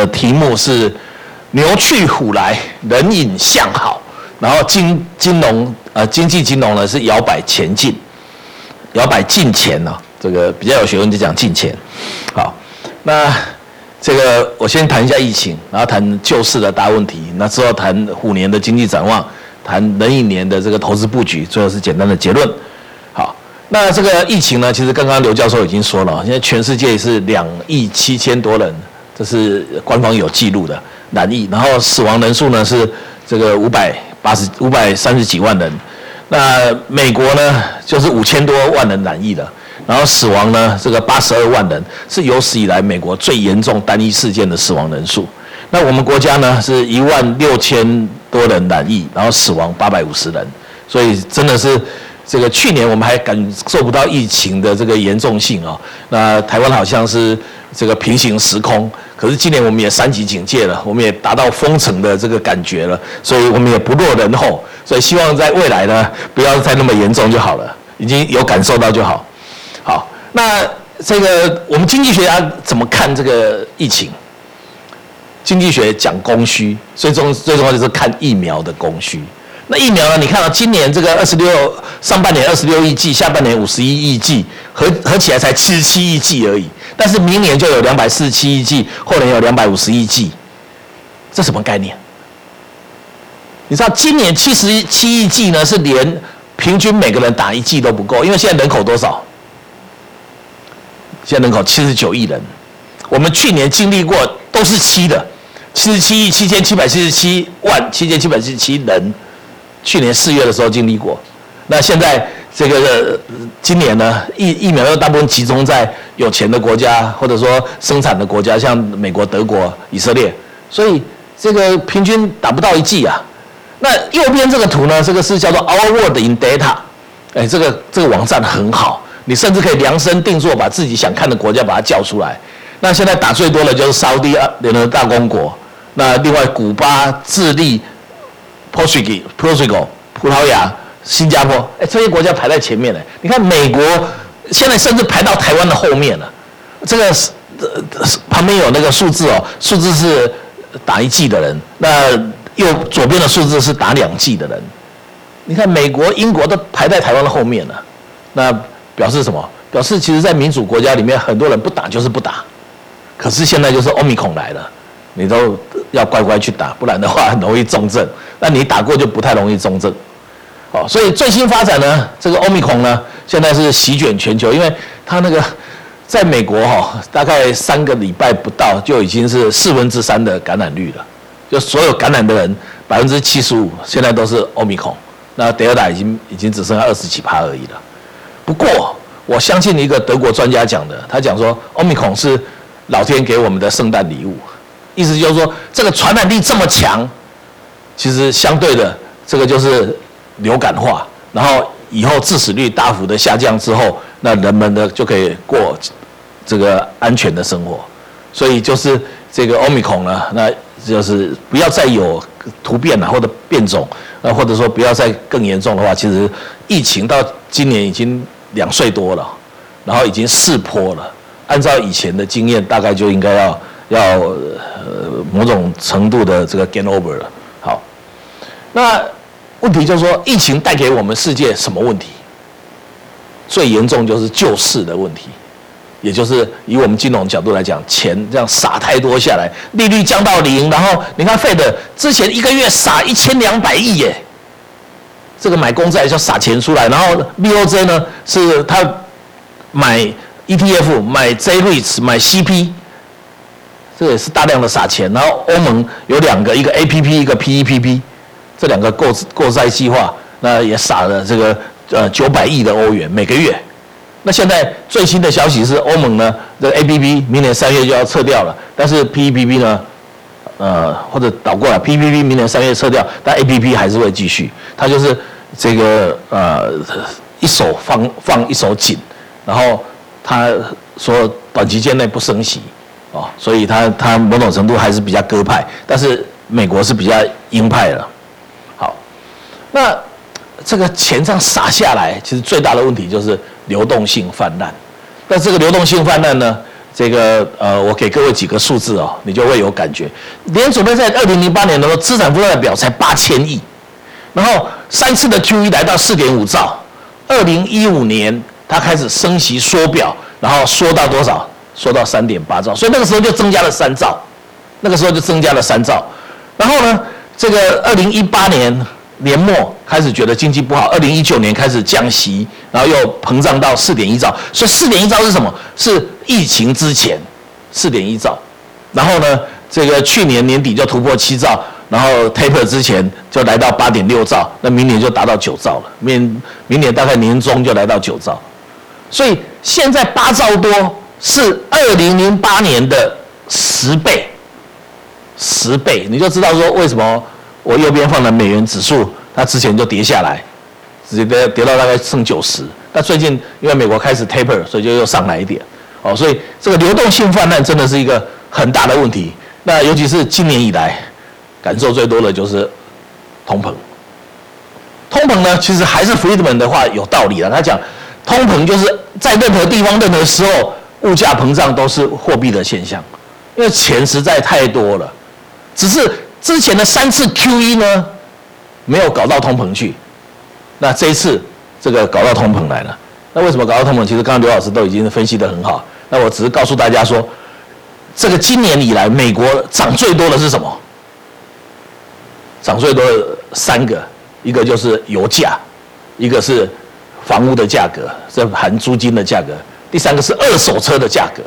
的题目是“牛去虎来，人影向好”，然后金金融呃经济金融呢是摇摆前进，摇摆进前呢，这个比较有学问就讲进前。好，那这个我先谈一下疫情，然后谈救市的大问题，那之后谈虎年的经济展望，谈壬寅年的这个投资布局，最后是简单的结论。好，那这个疫情呢，其实刚刚刘教授已经说了，现在全世界是两亿七千多人。这是官方有记录的染疫，然后死亡人数呢是这个五百八十五百三十几万人。那美国呢就是五千多万人染疫的，然后死亡呢这个八十二万人，是有史以来美国最严重单一事件的死亡人数。那我们国家呢是一万六千多人染疫，然后死亡八百五十人，所以真的是。这个去年我们还感受不到疫情的这个严重性啊，那台湾好像是这个平行时空，可是今年我们也三级警戒了，我们也达到封城的这个感觉了，所以我们也不落人后，所以希望在未来呢不要再那么严重就好了，已经有感受到就好。好，那这个我们经济学家怎么看这个疫情？经济学讲供需，最终最重要就是看疫苗的供需。那疫苗呢？你看到今年这个二十六上半年二十六亿剂，下半年五十一亿剂，合合起来才七十七亿剂而已。但是明年就有两百四十七亿剂，后年有两百五十亿剂，这什么概念？你知道今年七十七亿剂呢，是连平均每个人打一剂都不够，因为现在人口多少？现在人口七十九亿人，我们去年经历过都是七的，七十七亿七千七百七十七万七千七百七十七人。去年四月的时候经历过，那现在这个今年呢，疫疫苗又大部分集中在有钱的国家，或者说生产的国家，像美国、德国、以色列，所以这个平均打不到一剂啊。那右边这个图呢，这个是叫做 Our World in Data，哎，这个这个网站很好，你甚至可以量身定做，把自己想看的国家把它叫出来。那现在打最多的就是沙特联合大公国，那另外古巴、智利。Portugal、Portugal、葡萄牙、新加坡，哎，这些国家排在前面呢。你看美国现在甚至排到台湾的后面了。这个是旁边有那个数字哦，数字是打一剂的人，那右左边的数字是打两剂的人。你看美国、英国都排在台湾的后面了，那表示什么？表示其实在民主国家里面，很多人不打就是不打。可是现在就是欧米孔来了，你都要乖乖去打，不然的话很容易重症。那你打过就不太容易中症，哦，所以最新发展呢，这个欧米孔呢，现在是席卷全球，因为它那个在美国哈，大概三个礼拜不到就已经是四分之三的感染率了，就所有感染的人百分之七十五现在都是欧米孔，那德尔塔已经已经只剩下二十几趴而已了。不过我相信一个德国专家讲的，他讲说欧米孔是老天给我们的圣诞礼物，意思就是说这个传染力这么强。其实相对的，这个就是流感化，然后以后致死率大幅的下降之后，那人们呢就可以过这个安全的生活。所以就是这个欧米孔呢，那就是不要再有突变了或者变种，那或者说不要再更严重的话，其实疫情到今年已经两岁多了，然后已经四波了。按照以前的经验，大概就应该要要呃某种程度的这个 gain over 了。好那问题就是说，疫情带给我们世界什么问题？最严重就是救市的问题，也就是以我们金融角度来讲，钱这样撒太多下来，利率降到零，然后你看费的之前一个月撒一千两百亿耶，这个买公债就撒钱出来，然后 BOJ 呢是他买 ETF、买 J REITs、买 CP，这也是大量的撒钱，然后欧盟有两个，一个 APP，一个 PEPP。这两个购购债计划，那也撒了这个呃九百亿的欧元每个月。那现在最新的消息是，欧盟呢这个 A P P 明年三月就要撤掉了，但是 P E P P 呢，呃或者倒过来 P P P 明年三月撤掉，但 A P P 还是会继续。它就是这个呃一手放放一手紧，然后他说短期间内不升息哦，所以他他某种程度还是比较鸽派，但是美国是比较鹰派的。那这个钱这样撒下来，其实最大的问题就是流动性泛滥。那这个流动性泛滥呢，这个呃，我给各位几个数字哦，你就会有感觉。联储会在二零零八年的时候，资产负债表才八千亿，然后三次的 QE 来到四点五兆。二零一五年，它开始升息缩表，然后缩到多少？缩到三点八兆，所以那个时候就增加了三兆，那个时候就增加了三兆。然后呢，这个二零一八年年末开始觉得经济不好，二零一九年开始降息，然后又膨胀到四点一兆。所以四点一兆是什么？是疫情之前四点一兆。然后呢，这个去年年底就突破七兆。然后 taper 之前就来到八点六兆，那明年就达到九兆了。明明年大概年中就来到九兆，所以现在八兆多是二零零八年的十倍，十倍你就知道说为什么我右边放的美元指数，它之前就跌下来，直接跌跌到大概剩九十。那最近因为美国开始 taper，所以就又上来一点。哦，所以这个流动性泛滥真的是一个很大的问题。那尤其是今年以来。感受最多的就是通膨。通膨呢，其实还是 Friedman 的话有道理的。他讲，通膨就是在任何地方、任何时候，物价膨胀都是货币的现象，因为钱实在太多了。只是之前的三次 QE 呢，没有搞到通膨去。那这一次这个搞到通膨来了。那为什么搞到通膨？其实刚刚刘老师都已经分析的很好。那我只是告诉大家说，这个今年以来，美国涨最多的是什么？涨最多的三个，一个就是油价，一个是房屋的价格，这含租金的价格，第三个是二手车的价格。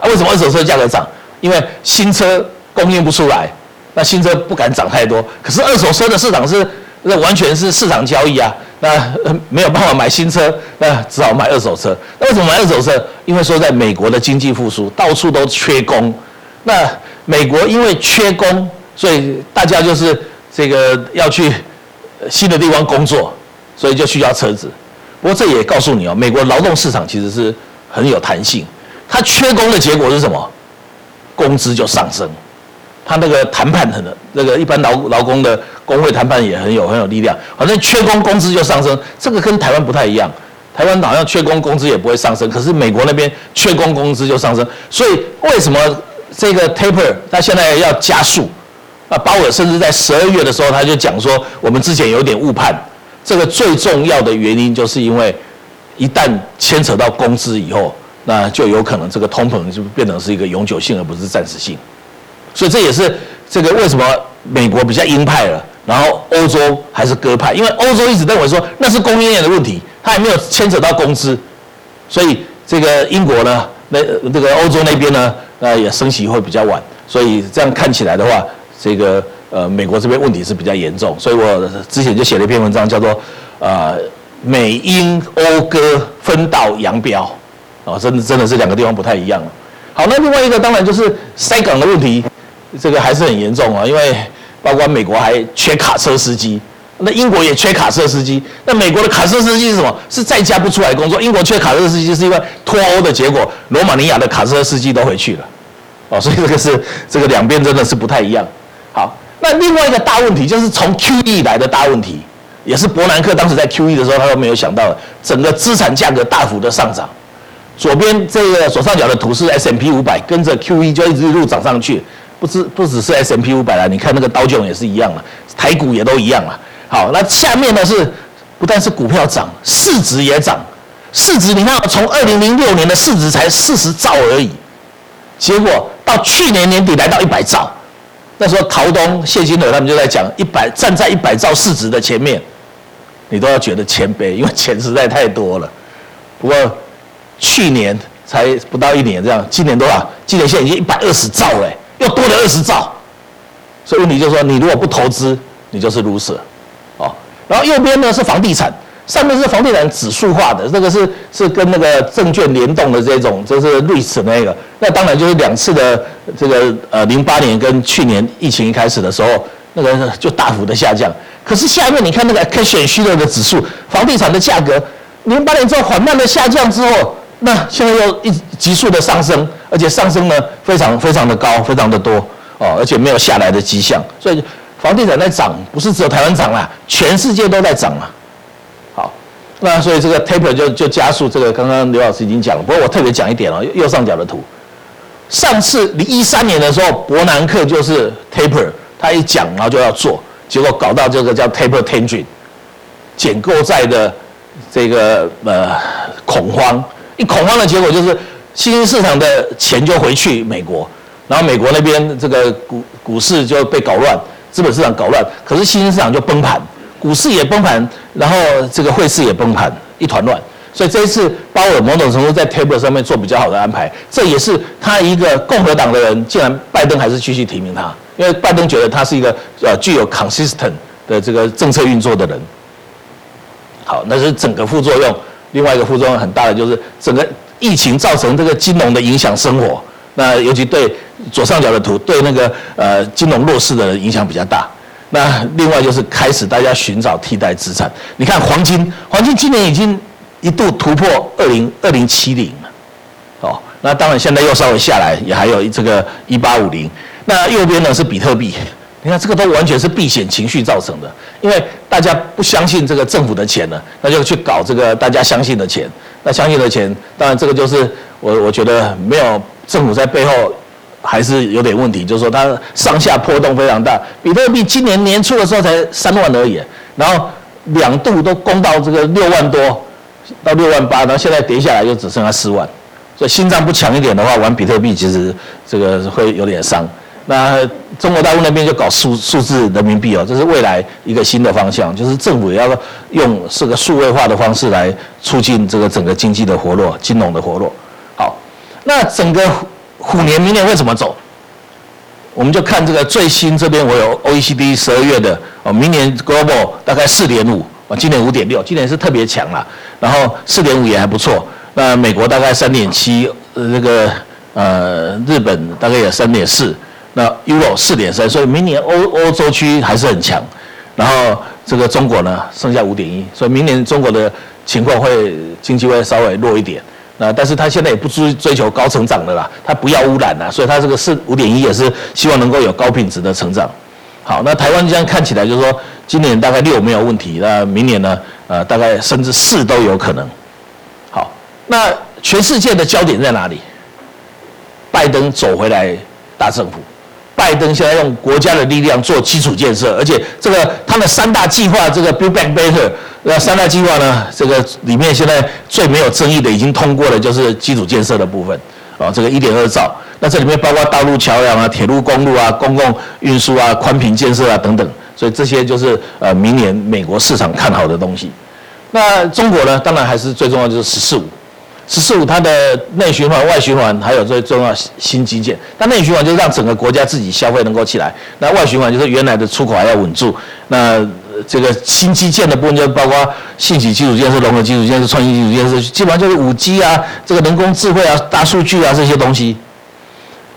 啊，为什么二手车价格涨？因为新车供应不出来，那新车不敢涨太多。可是二手车的市场是那完全是市场交易啊，那没有办法买新车，那只好买二手车。那为什么买二手车？因为说在美国的经济复苏，到处都缺工，那美国因为缺工，所以大家就是。这个要去新的地方工作，所以就需要车子。不过这也告诉你哦，美国劳动市场其实是很有弹性。它缺工的结果是什么？工资就上升。他那个谈判很那个一般劳劳工的工会谈判也很有很有力量。反正缺工工资就上升，这个跟台湾不太一样。台湾好像缺工工资也不会上升，可是美国那边缺工工资就上升。所以为什么这个 taper 它现在要加速？那鲍尔甚至在十二月的时候，他就讲说，我们之前有点误判。这个最重要的原因，就是因为一旦牵扯到工资以后，那就有可能这个通膨就变成是一个永久性，而不是暂时性。所以这也是这个为什么美国比较鹰派了，然后欧洲还是鸽派，因为欧洲一直认为说那是供应链的问题，它还没有牵扯到工资。所以这个英国呢，那这个欧洲那边呢，呃，也升息会比较晚。所以这样看起来的话。这个呃，美国这边问题是比较严重，所以我之前就写了一篇文章，叫做呃美英欧歌分道扬镳，哦，真的真的是两个地方不太一样了。好，那另外一个当然就是塞港的问题，这个还是很严重啊，因为包括美国还缺卡车司机，那英国也缺卡车司机，那美国的卡车司机是什么？是在家不出来工作，英国缺卡车司机是因为脱欧的结果，罗马尼亚的卡车司机都回去了，哦，所以这个是这个两边真的是不太一样。好，那另外一个大问题就是从 QE 来的大问题，也是伯南克当时在 QE 的时候他都没有想到的，整个资产价格大幅的上涨。左边这个左上角的图是 S M P 五百，跟着 QE 就一直一路涨上去，不只不只是 S M P 五百了，你看那个刀剑也是一样了，台股也都一样了。好，那下面呢是不但是股票涨，市值也涨，市值你看从二零零六年的市值才四十兆而已，结果到去年年底来到一百兆。那时候，陶东、谢金河他们就在讲一百站在一百兆市值的前面，你都要觉得谦卑，因为钱实在太多了。不过去年才不到一年，这样今年多少？今年现在已经一百二十兆了，又多了二十兆。所以问题就说，你如果不投资，你就是 loser。哦，然后右边呢是房地产。上面是房地产指数化的，这个是是跟那个证券联动的这种，就是 REITs 那个，那当然就是两次的这个呃零八年跟去年疫情一开始的时候，那个就大幅的下降。可是下面你看那个 cash and s h 的指数，房地产的价格零八年之后缓慢的下降之后，那现在又一急速的上升，而且上升呢非常非常的高，非常的多哦，而且没有下来的迹象。所以房地产在涨，不是只有台湾涨啦，全世界都在涨啊。那所以这个 taper 就就加速这个，刚刚刘老师已经讲了，不过我特别讲一点哦，右上角的图，上次你一三年的时候，伯南克就是 taper，他一讲然后就要做，结果搞到这个叫 taper tangent，减购债的这个呃恐慌，一恐慌的结果就是新兴市场的钱就回去美国，然后美国那边这个股股市就被搞乱，资本市场搞乱，可是新兴市场就崩盘，股市也崩盘，然后这个汇市也崩盘，一团乱。所以这一次鲍尔某种程度在 table 上面做比较好的安排，这也是他一个共和党的人，竟然拜登还是继续提名他，因为拜登觉得他是一个呃具有 consistent 的这个政策运作的人。好，那是整个副作用，另外一个副作用很大的就是整个疫情造成这个金融的影响生活，那尤其对左上角的图对那个呃金融弱势的影响比较大。那另外就是开始大家寻找替代资产，你看黄金，黄金今年已经。一度突破二零二零七零了哦，那当然现在又稍微下来，也还有这个一八五零。那右边呢是比特币，你看这个都完全是避险情绪造成的，因为大家不相信这个政府的钱了，那就去搞这个大家相信的钱。那相信的钱，当然这个就是我我觉得没有政府在背后还是有点问题，就是说它上下波动非常大。比特币今年年初的时候才三万而已，然后两度都攻到这个六万多。到六万八，然后现在跌下来就只剩下四万，所以心脏不强一点的话，玩比特币其实这个会有点伤。那中国大陆那边就搞数数字人民币哦，这是未来一个新的方向，就是政府也要用这个数位化的方式来促进这个整个经济的活络、金融的活络。好，那整个虎年明年会怎么走？我们就看这个最新这边我有 OECD 十二月的哦，明年 Global 大概四点五。今年五点六，今年是特别强了，然后四点五也还不错。那美国大概三点七，那个呃，日本大概也三点四，那 Euro 四点三，所以明年欧欧洲区还是很强。然后这个中国呢，剩下五点一，所以明年中国的情况会经济会稍微弱一点。那但是他现在也不追追求高成长的啦，他不要污染啦，所以他这个四五点一也是希望能够有高品质的成长。好，那台湾这样看起来就是说。今年大概六没有问题，那明年呢？呃，大概甚至四都有可能。好，那全世界的焦点在哪里？拜登走回来大政府，拜登现在用国家的力量做基础建设，而且这个他的三大计划，这个 Build Back Better，那三大计划呢，这个里面现在最没有争议的，已经通过的就是基础建设的部分。啊，这个一点二兆，那这里面包括道路桥梁啊、铁路公路啊、公共运输啊、宽频建设啊等等。所以这些就是呃明年美国市场看好的东西。那中国呢？当然还是最重要就是“十四五”。十四五它的内循环、外循环，还有最重要新基建。那内循环就是让整个国家自己消费能够起来，那外循环就是原来的出口还要稳住。那这个新基建的部分就包括信息基础建设、融合基础建设、创新基础建设，基本上就是五 G 啊、这个人工智慧啊、大数据啊这些东西。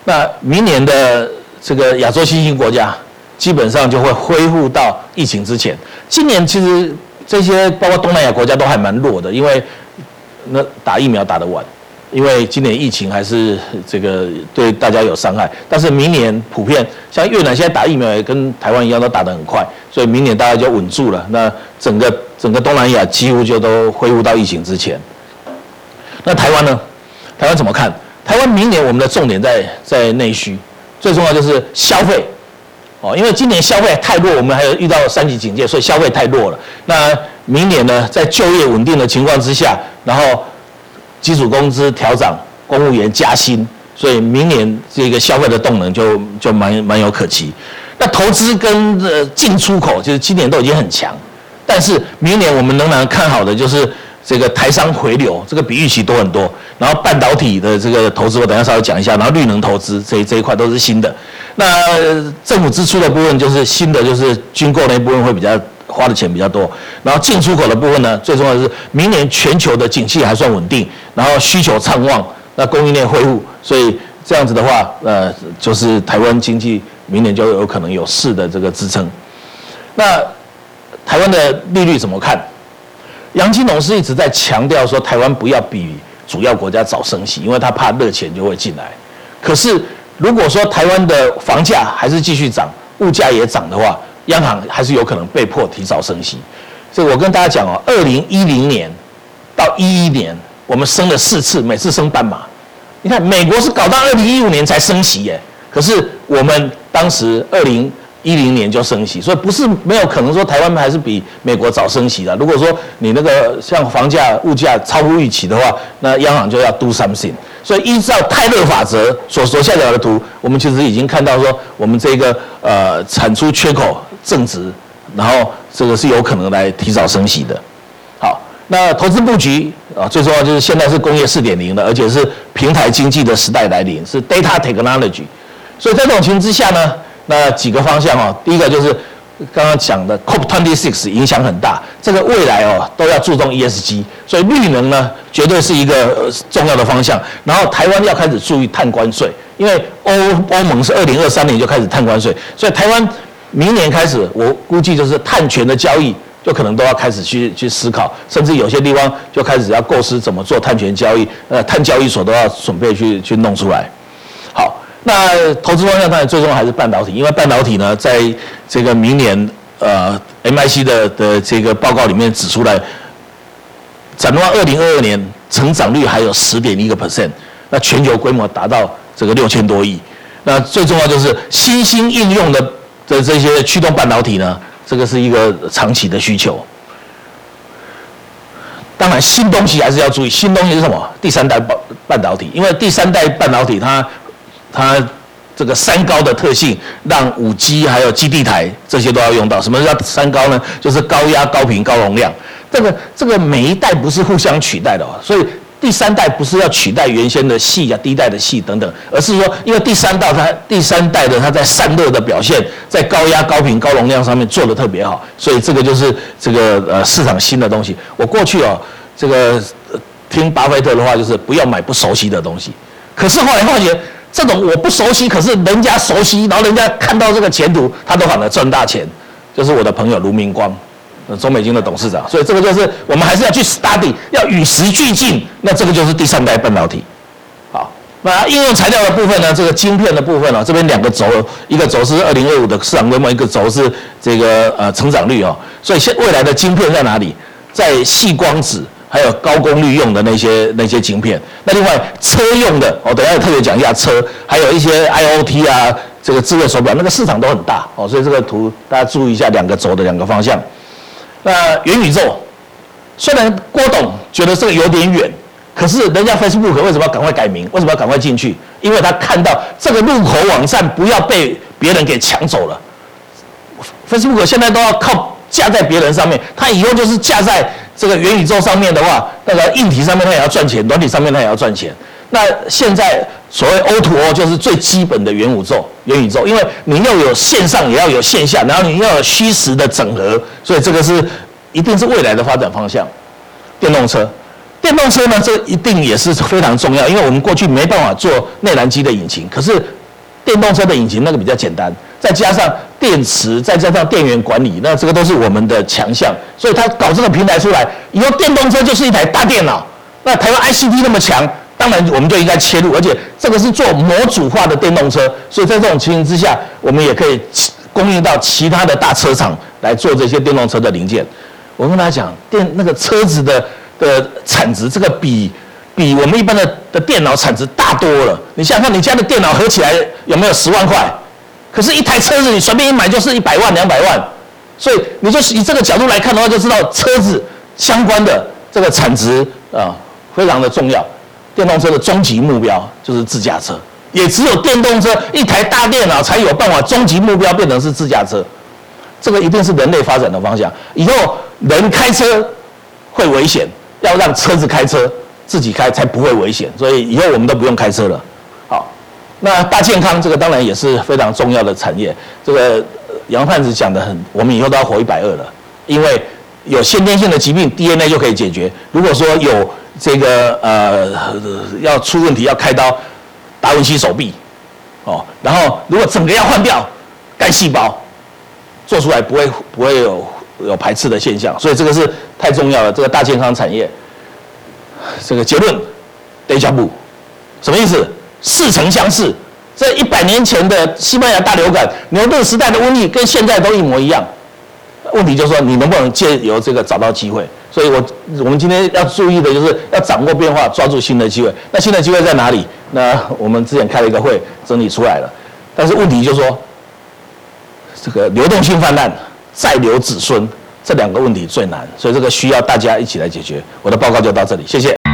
那明年的这个亚洲新兴国家。基本上就会恢复到疫情之前。今年其实这些包括东南亚国家都还蛮弱的，因为那打疫苗打得晚，因为今年疫情还是这个对大家有伤害。但是明年普遍像越南现在打疫苗也跟台湾一样都打得很快，所以明年大家就稳住了。那整个整个东南亚几乎就都恢复到疫情之前。那台湾呢？台湾怎么看？台湾明年我们的重点在在内需，最重要就是消费。哦，因为今年消费太弱，我们还有遇到三级警戒，所以消费太弱了。那明年呢，在就业稳定的情况之下，然后基础工资调涨，公务员加薪，所以明年这个消费的动能就就蛮蛮有可期。那投资跟呃进出口，就是今年都已经很强，但是明年我们仍然看好的就是这个台商回流，这个比预期多很多。然后半导体的这个投资，我等下稍微讲一下。然后绿能投资这这一块都是新的。那政府支出的部分就是新的，就是军购那部分会比较花的钱比较多。然后进出口的部分呢，最重要的是明年全球的景气还算稳定，然后需求畅旺，那供应链恢复，所以这样子的话，呃，就是台湾经济明年就有可能有势的这个支撑。那台湾的利率怎么看？杨金龙是一直在强调说，台湾不要比主要国家早升息，因为他怕热钱就会进来。可是。如果说台湾的房价还是继续涨，物价也涨的话，央行还是有可能被迫提早升息。所以我跟大家讲哦，二零一零年到一一年，我们升了四次，每次升半码。你看美国是搞到二零一五年才升息耶，可是我们当时二零一零年就升息，所以不是没有可能说台湾还是比美国早升息的。如果说你那个像房价、物价超乎预期的话，那央行就要 do something。所以依照泰勒法则所所下载的图，我们其实已经看到说，我们这个呃产出缺口正值，然后这个是有可能来提早升息的。好，那投资布局啊，最重要就是现在是工业四点零的，而且是平台经济的时代来临，是 data technology。所以在这种情况之下呢？那几个方向哦，第一个就是刚刚讲的 COP26 影响很大，这个未来哦都要注重 ESG，所以绿能呢绝对是一个重要的方向。然后台湾要开始注意碳关税，因为欧欧盟是二零二三年就开始碳关税，所以台湾明年开始，我估计就是碳权的交易就可能都要开始去去思考，甚至有些地方就开始要构思怎么做碳权交易，呃，碳交易所都要准备去去弄出来。那投资方向当然最终还是半导体，因为半导体呢，在这个明年呃，MIC 的的这个报告里面指出来，展望二零二二年成长率还有十点一个 percent，那全球规模达到这个六千多亿，那最重要就是新兴应用的的这些驱动半导体呢，这个是一个长期的需求。当然新东西还是要注意，新东西是什么？第三代半半导体，因为第三代半导体它。它这个三高的特性，让五 G 还有基地台这些都要用到。什么叫三高呢？就是高压、高频、高容量。这个这个每一代不是互相取代的哦，所以第三代不是要取代原先的细啊、第一代的细等等，而是说，因为第三代它第三代的它在散热的表现，在高压、高频、高容量上面做的特别好，所以这个就是这个呃市场新的东西。我过去哦，这个听巴菲特的话就是不要买不熟悉的东西，可是后来发觉。这种我不熟悉，可是人家熟悉，然后人家看到这个前途，他都反而赚大钱。就是我的朋友卢明光，中美金的董事长。所以这个就是我们还是要去 study，要与时俱进。那这个就是第三代半导体。好，那应用材料的部分呢？这个晶片的部分呢？这边两个轴，一个轴是二零二五的市场规模，一个轴是这个呃成长率哦。所以现未来的晶片在哪里？在细光子。还有高功率用的那些那些晶片，那另外车用的，我等下特别讲一下车，还有一些 IOT 啊，这个智慧手表，那个市场都很大哦，所以这个图大家注意一下两个轴的两个方向。那元宇宙，虽然郭董觉得这个有点远，可是人家 Facebook 为什么要赶快改名？为什么要赶快进去？因为他看到这个入口网站不要被别人给抢走了。Facebook 现在都要靠架在别人上面，他以后就是架在。这个元宇宙上面的话，那个硬体上面它也要赚钱，软体上面它也要赚钱。那现在所谓 O to O 就是最基本的元宇宙，元宇宙，因为你要有线上也要有线下，然后你要有虚实的整合，所以这个是一定是未来的发展方向。电动车，电动车呢，这一定也是非常重要，因为我们过去没办法做内燃机的引擎，可是电动车的引擎那个比较简单。再加上电池，再加上电源管理，那这个都是我们的强项。所以他搞这个平台出来，以后电动车就是一台大电脑。那台湾 ICT 那么强，当然我们就应该切入。而且这个是做模组化的电动车，所以在这种情形之下，我们也可以供应到其他的大车厂来做这些电动车的零件。我跟大家讲，电那个车子的的产值，这个比比我们一般的的电脑产值大多了。你想想看，你家的电脑合起来有没有十万块？可是，一台车子你随便一买就是一百万、两百万，所以你就以这个角度来看的话，就知道车子相关的这个产值啊非常的重要。电动车的终极目标就是自驾车，也只有电动车一台大电脑才有办法终极目标变成是自驾车。这个一定是人类发展的方向。以后人开车会危险，要让车子开车，自己开才不会危险。所以以后我们都不用开车了。那大健康这个当然也是非常重要的产业。这个杨胖子讲的很，我们以后都要活一百二了，因为有先天性的疾病，DNA 就可以解决。如果说有这个呃要出问题要开刀，达文西手臂，哦，然后如果整个要换掉，干细胞做出来不会不会有有排斥的现象，所以这个是太重要了。这个大健康产业，这个结论，deja vu，什么意思？似曾相识，这一百年前的西班牙大流感、牛顿时代的瘟疫，跟现在都一模一样。问题就是说，你能不能借由这个找到机会？所以我我们今天要注意的就是要掌握变化，抓住新的机会。那新的机会在哪里？那我们之前开了一个会，整理出来了，但是问题就是说，这个流动性泛滥，再留子孙这两个问题最难，所以这个需要大家一起来解决。我的报告就到这里，谢谢。